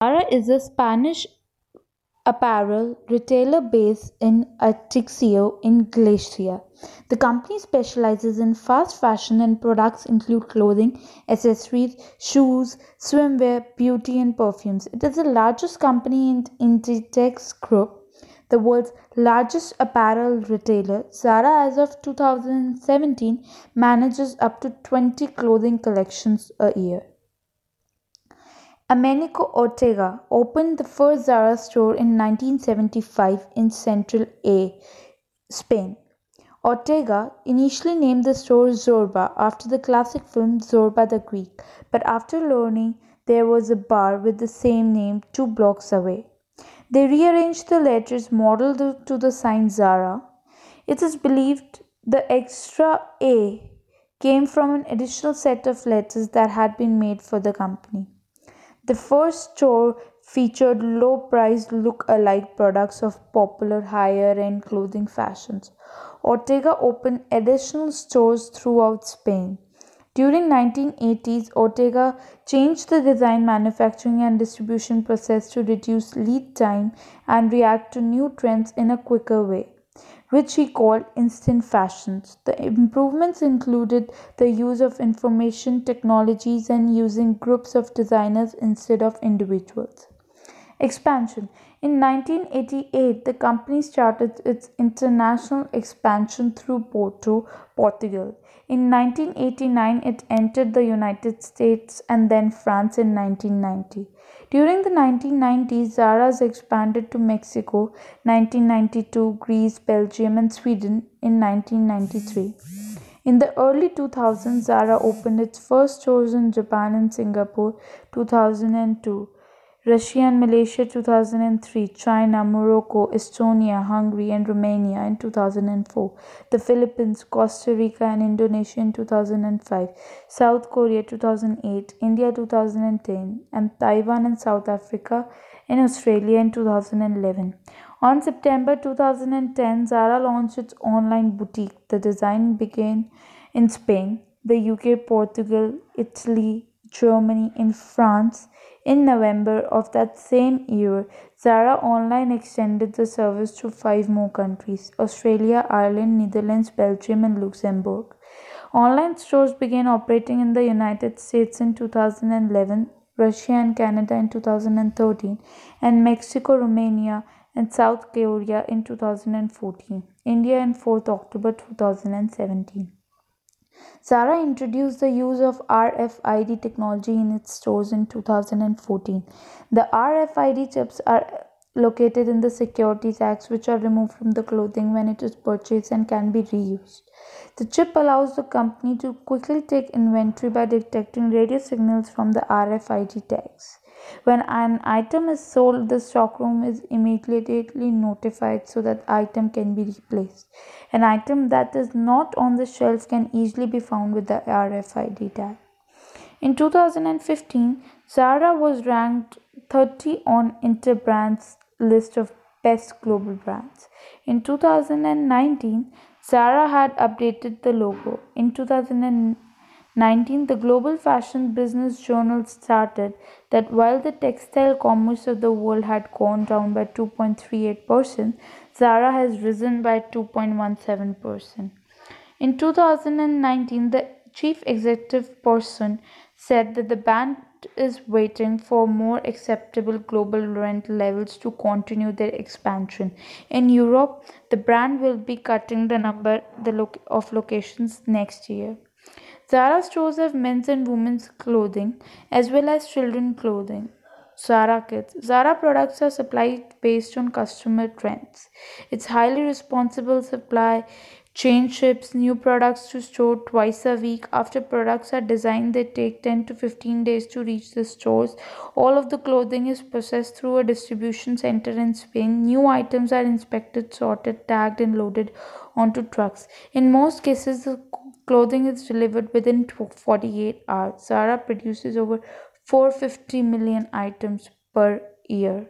Zara is a Spanish apparel retailer based in Arteixo in Galicia. The company specializes in fast fashion and products include clothing, accessories, shoes, swimwear, beauty and perfumes. It is the largest company in Inditex Group, the world's largest apparel retailer. Zara as of 2017 manages up to 20 clothing collections a year. Amancio Ortega opened the first Zara store in 1975 in Central A, Spain. Ortega initially named the store Zorba after the classic film Zorba the Greek, but after learning there was a bar with the same name two blocks away, they rearranged the letters modeled to the sign Zara. It is believed the extra A came from an additional set of letters that had been made for the company. The first store featured low priced look alike products of popular higher end clothing fashions. Ortega opened additional stores throughout Spain. During 1980s, Ortega changed the design, manufacturing and distribution process to reduce lead time and react to new trends in a quicker way which he called instant fashions. The improvements included the use of information technologies and using groups of designers instead of individuals. Expansion In 1988, the company started its international expansion through Porto, Portugal. In 1989, it entered the United States and then France in 1990. During the 1990s, Zara's expanded to Mexico 1992, Greece, Belgium, and Sweden in 1993. In the early 2000s, Zara opened its first stores in Japan and Singapore 2002. Russia and Malaysia 2003, China, Morocco, Estonia, Hungary, and Romania in 2004, the Philippines, Costa Rica, and Indonesia in 2005, South Korea 2008, India 2010, and Taiwan and South Africa in Australia in 2011. On September 2010, Zara launched its online boutique. The design began in Spain, the UK, Portugal, Italy, Germany, and France in November of that same year, Zara Online extended the service to five more countries Australia, Ireland, Netherlands, Belgium, and Luxembourg. Online stores began operating in the United States in 2011, Russia and Canada in 2013, and Mexico, Romania, and South Korea in 2014, India in 4th October 2017. Zara introduced the use of RFID technology in its stores in 2014. The RFID chips are located in the security tags which are removed from the clothing when it is purchased and can be reused. The chip allows the company to quickly take inventory by detecting radio signals from the RFID tags. When an item is sold, the stockroom is immediately notified so that item can be replaced. An item that is not on the shelf can easily be found with the RFID tag. In 2015, Zara was ranked 30 on Interbrand's list of best global brands. In 2019, Zara had updated the logo. In 2019, 19, the Global Fashion Business Journal stated that while the textile commerce of the world had gone down by 2.38%, Zara has risen by 2.17%. In 2019, the chief executive person said that the band is waiting for more acceptable global rent levels to continue their expansion. In Europe, the brand will be cutting the number of locations next year. Zara stores have men's and women's clothing as well as children clothing. Zara Kids. Zara products are supplied based on customer trends. Its highly responsible supply chain ships new products to store twice a week. After products are designed, they take 10 to 15 days to reach the stores. All of the clothing is processed through a distribution center in Spain. New items are inspected, sorted, tagged, and loaded onto trucks. In most cases, the Clothing is delivered within 48 hours. Zara produces over 450 million items per year.